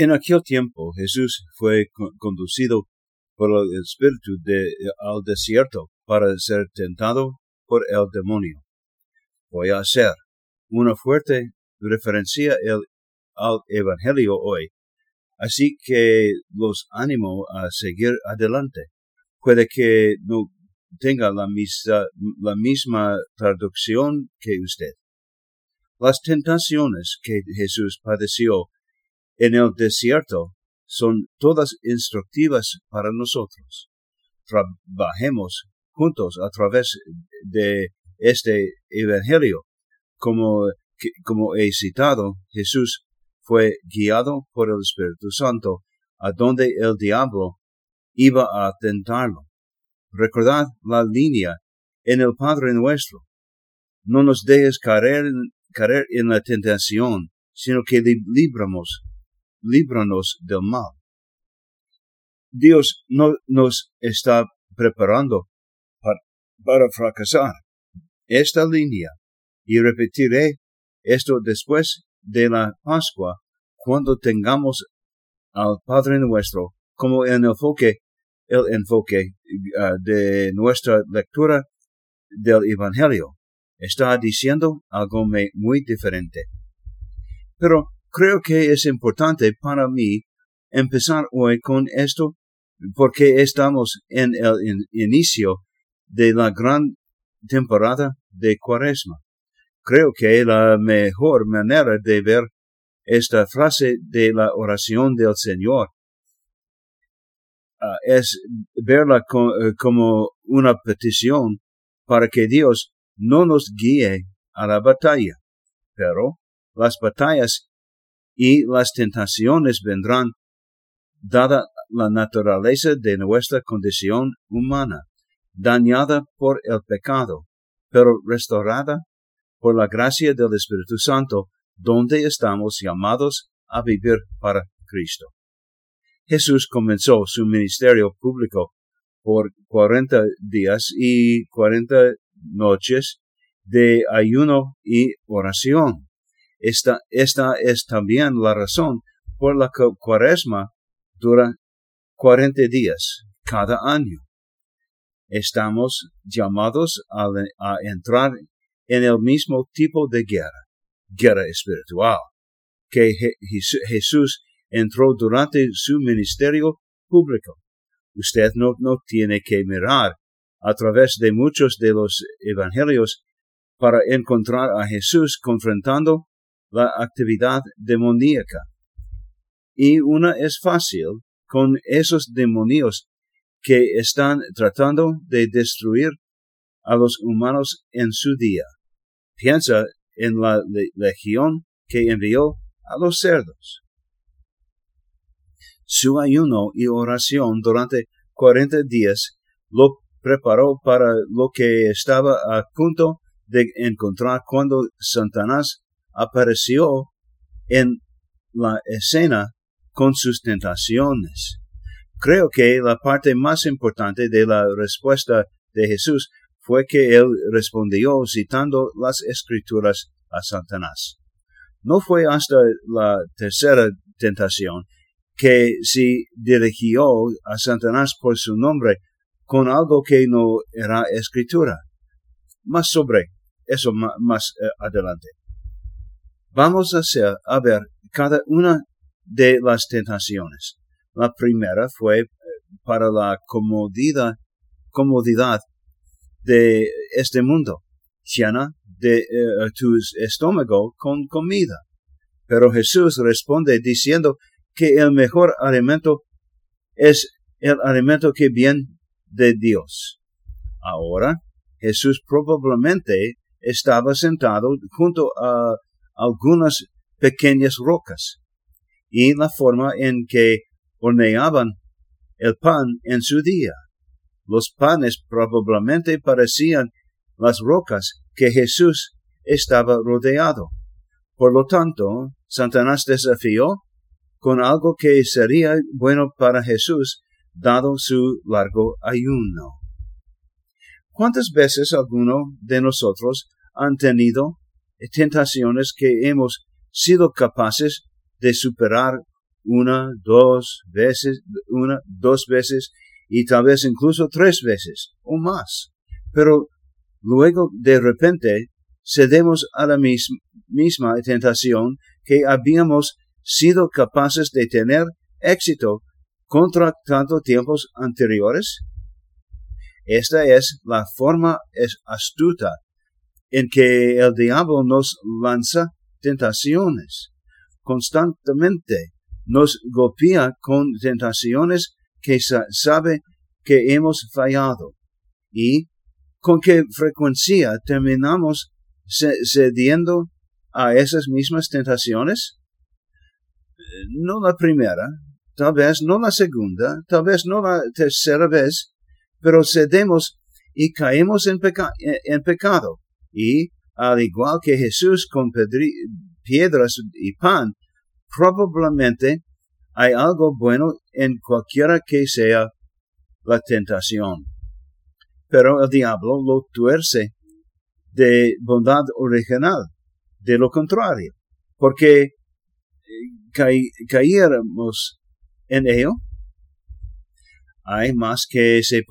En aquel tiempo Jesús fue conducido por el Espíritu al desierto para ser tentado por el demonio. Voy a hacer una fuerte referencia al Evangelio hoy, así que los animo a seguir adelante. Puede que no tenga la misma, la misma traducción que usted. Las tentaciones que Jesús padeció en el desierto son todas instructivas para nosotros. Trabajemos juntos a través de este Evangelio. Como, como he citado, Jesús fue guiado por el Espíritu Santo a donde el diablo iba a tentarlo. Recordad la línea en el Padre nuestro. No nos dejes caer, caer en la tentación, sino que libramos líbranos del mal. Dios no nos está preparando para, fracasar. Esta línea, y repetiré esto después de la Pascua, cuando tengamos al Padre nuestro como el enfoque, el enfoque uh, de nuestra lectura del Evangelio. Está diciendo algo muy diferente. Pero Creo que es importante para mí empezar hoy con esto porque estamos en el inicio de la gran temporada de Cuaresma. Creo que la mejor manera de ver esta frase de la oración del Señor ah, es verla eh, como una petición para que Dios no nos guíe a la batalla, pero las batallas y las tentaciones vendrán dada la naturaleza de nuestra condición humana, dañada por el pecado, pero restaurada por la gracia del Espíritu Santo, donde estamos llamados a vivir para Cristo. Jesús comenzó su ministerio público por cuarenta días y cuarenta noches de ayuno y oración. Esta, esta es también la razón por la que cuaresma dura 40 días cada año. Estamos llamados a, a entrar en el mismo tipo de guerra, guerra espiritual, que Jesús entró durante su ministerio público. Usted no, no tiene que mirar a través de muchos de los evangelios para encontrar a Jesús confrontando la actividad demoníaca. Y una es fácil con esos demonios que están tratando de destruir a los humanos en su día. Piensa en la legión que envió a los cerdos. Su ayuno y oración durante cuarenta días lo preparó para lo que estaba a punto de encontrar cuando Satanás apareció en la escena con sus tentaciones. Creo que la parte más importante de la respuesta de Jesús fue que él respondió citando las escrituras a Satanás. No fue hasta la tercera tentación que se dirigió a Satanás por su nombre con algo que no era escritura. Más sobre eso más eh, adelante. Vamos a, hacer, a ver cada una de las tentaciones. La primera fue eh, para la comodidad, comodidad de este mundo, llena de eh, tu estómago con comida. Pero Jesús responde diciendo que el mejor alimento es el alimento que viene de Dios. Ahora, Jesús probablemente estaba sentado junto a algunas pequeñas rocas y la forma en que horneaban el pan en su día. Los panes probablemente parecían las rocas que Jesús estaba rodeado. Por lo tanto, Satanás desafió con algo que sería bueno para Jesús dado su largo ayuno. ¿Cuántas veces alguno de nosotros han tenido tentaciones que hemos sido capaces de superar una, dos veces, una, dos veces y tal vez incluso tres veces o más. Pero luego de repente cedemos a la misma tentación que habíamos sido capaces de tener éxito contra tanto tiempos anteriores? Esta es la forma astuta en que el diablo nos lanza tentaciones. Constantemente nos golpea con tentaciones que sabe que hemos fallado. ¿Y con qué frecuencia terminamos cediendo a esas mismas tentaciones? No la primera, tal vez no la segunda, tal vez no la tercera vez, pero cedemos y caemos en, en pecado. Y, al igual que Jesús con piedras y pan, probablemente hay algo bueno en cualquiera que sea la tentación. Pero el diablo lo tuerce de bondad original, de lo contrario, porque eh, caíamos en ello. Hay más que se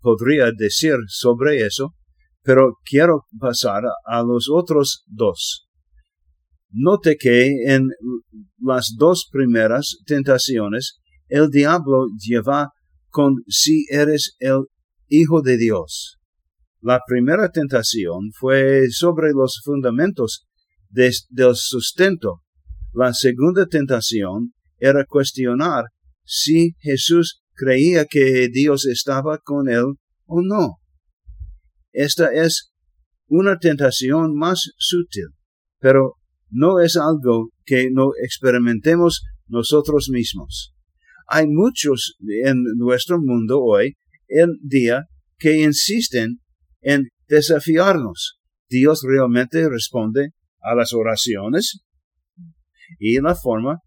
podría decir sobre eso, pero quiero pasar a los otros dos. Note que en las dos primeras tentaciones el diablo lleva con si eres el Hijo de Dios. La primera tentación fue sobre los fundamentos del sustento. La segunda tentación era cuestionar si Jesús creía que Dios estaba con él o no. Esta es una tentación más sutil, pero no es algo que no experimentemos nosotros mismos. Hay muchos en nuestro mundo hoy en día que insisten en desafiarnos. Dios realmente responde a las oraciones y la forma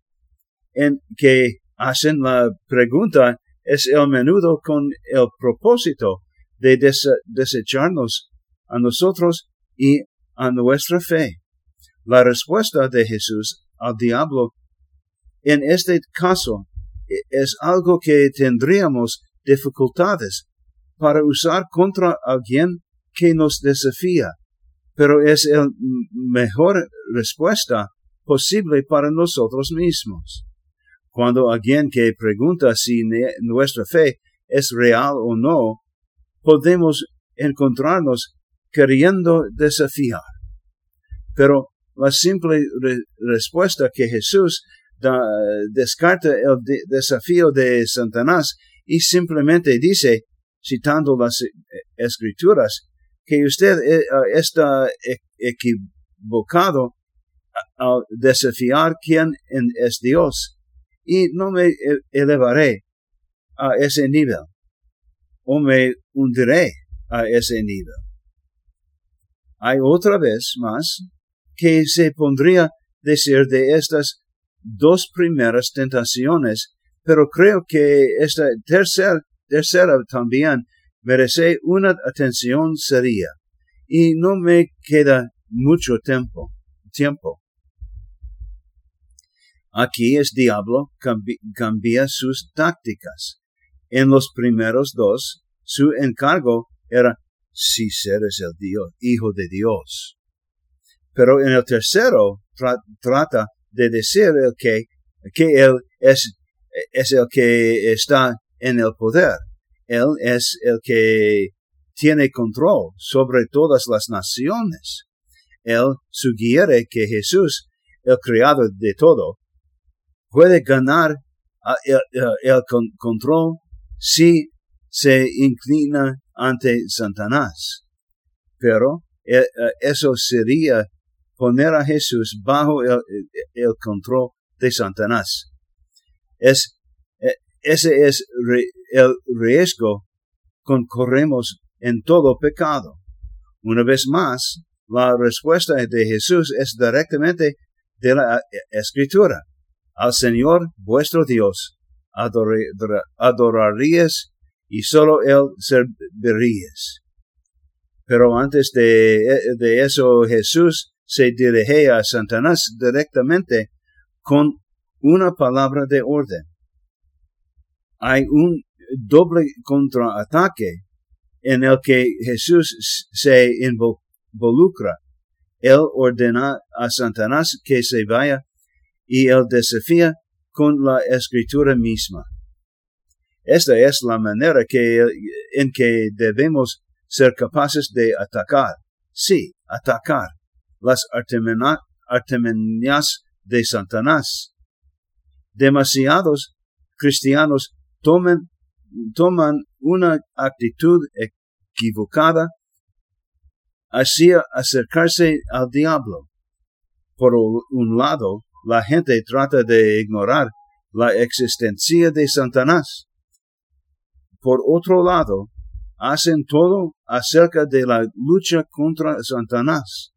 en que hacen la pregunta es el menudo con el propósito de desecharnos a nosotros y a nuestra fe. La respuesta de Jesús al diablo en este caso es algo que tendríamos dificultades para usar contra alguien que nos desafía, pero es la mejor respuesta posible para nosotros mismos. Cuando alguien que pregunta si nuestra fe es real o no, podemos encontrarnos queriendo desafiar. Pero la simple respuesta que Jesús da, descarta el desafío de Satanás y simplemente dice, citando las escrituras, que usted eh, está e-, equivocado al desafiar quién es Dios y no me e-, elevaré a ese nivel o me hundiré a ese nivel. Hay otra vez más que se pondría decir de estas dos primeras tentaciones, pero creo que esta tercera, tercera también merece una atención seria y no me queda mucho tiempo. tiempo. Aquí es diablo cambia sus tácticas. En los primeros dos, su encargo era si eres el Dios, hijo de Dios. Pero en el tercero trata de decir que, que él es, es el que está en el poder. Él es el que tiene control sobre todas las naciones. Él sugiere que Jesús, el creador de todo, puede ganar el, control si se inclina ante Satanás. Pero e, e, eso sería poner a Jesús bajo el, control de Satanás. Es, e, ese es el riesgo con corremos en todo pecado. Una vez más, la respuesta de Jesús es directamente de la escritura. Al Señor vuestro Dios adorarías y solo Él servirías. Pero antes de, eso Jesús se dirige a Satanás directamente con una palabra de orden. Hay un doble contraataque en el que Jesús se involucra. Él ordena a Satanás que se vaya y él desafía con la escritura misma. Esta es la manera en que debemos ser capaces de atacar, sí, atacar las artemenias de Satanás. Demasiados cristianos toman una actitud equivocada hacia acercarse al diablo. Por un lado, la gente trata de ignorar la existencia de Satanás. Por otro lado, hacen todo acerca de la lucha contra Satanás.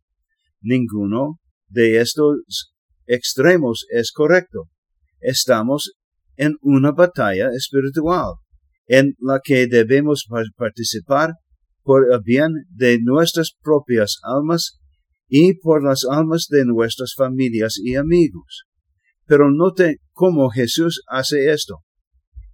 Ninguno de estos extremos es correcto. Estamos en una batalla espiritual en la que debemos participar por el bien de nuestras propias almas y por las almas de nuestras familias y amigos. Pero note cómo Jesús hace esto.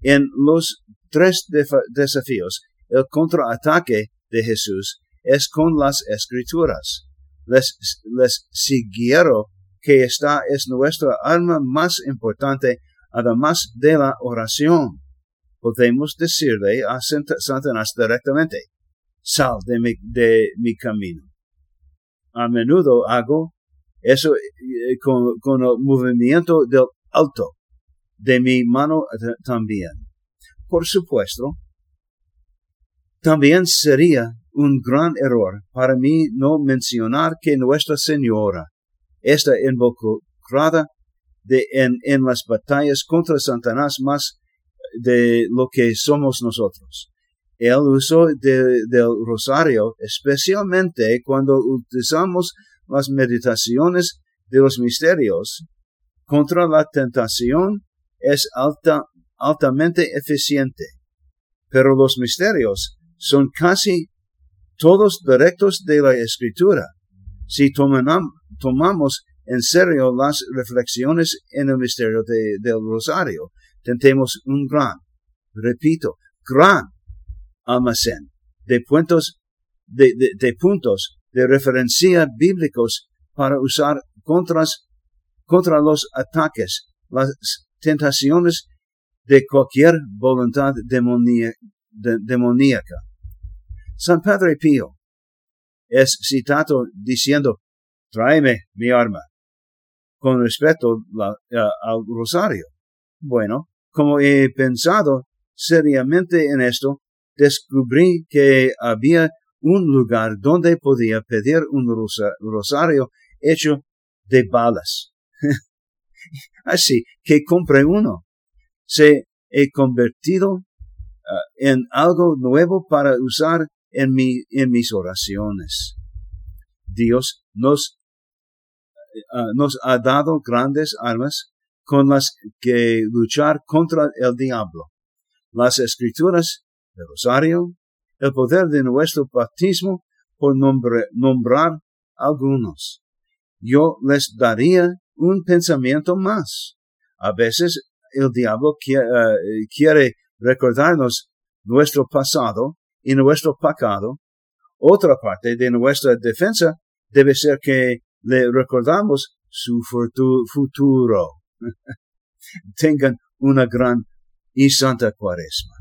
En los tres desafíos, el contraataque de Jesús es con las escrituras. Les, les siguieron que esta es nuestra arma más importante, además de la oración. Podemos decirle a Satanás directamente, sal de mi, de mi camino. A menudo hago eso eh, con, con el movimiento del alto de mi mano también. Por supuesto, también sería un gran error para mí no mencionar que Nuestra Señora está involucrada de, en, en las batallas contra Satanás más de lo que somos nosotros. El uso del rosario, especialmente cuando utilizamos las meditaciones de los misterios contra la tentación, es alta, altamente eficiente. Pero los misterios son casi todos directos de la escritura. Si tomamos en serio las reflexiones en el misterio del rosario, tentemos un gran, repito, gran almacén de puntos de, de, puntos de referencia bíblicos para usar contras, contra los ataques, las tentaciones de cualquier voluntad demoníaca. San Padre Pío es citado diciendo, tráeme mi arma, con respecto al rosario. Bueno, como he pensado seriamente en esto, descubrí que había un lugar donde podía pedir un rosario hecho de balas. Así que compré uno. Se he convertido ah, en algo nuevo para usar en, mi, en mis oraciones. Dios nos, ah, nos ha dado grandes armas con las que luchar contra el diablo. Las escrituras el rosario, el poder de nuestro bautismo, por nombrar algunos. Yo les daría un pensamiento más. A veces el diablo eh, quiere, recordarnos nuestro pasado y nuestro pecado. Otra parte de nuestra defensa debe ser que le recordamos su futuro. Tengan una gran y santa cuaresma.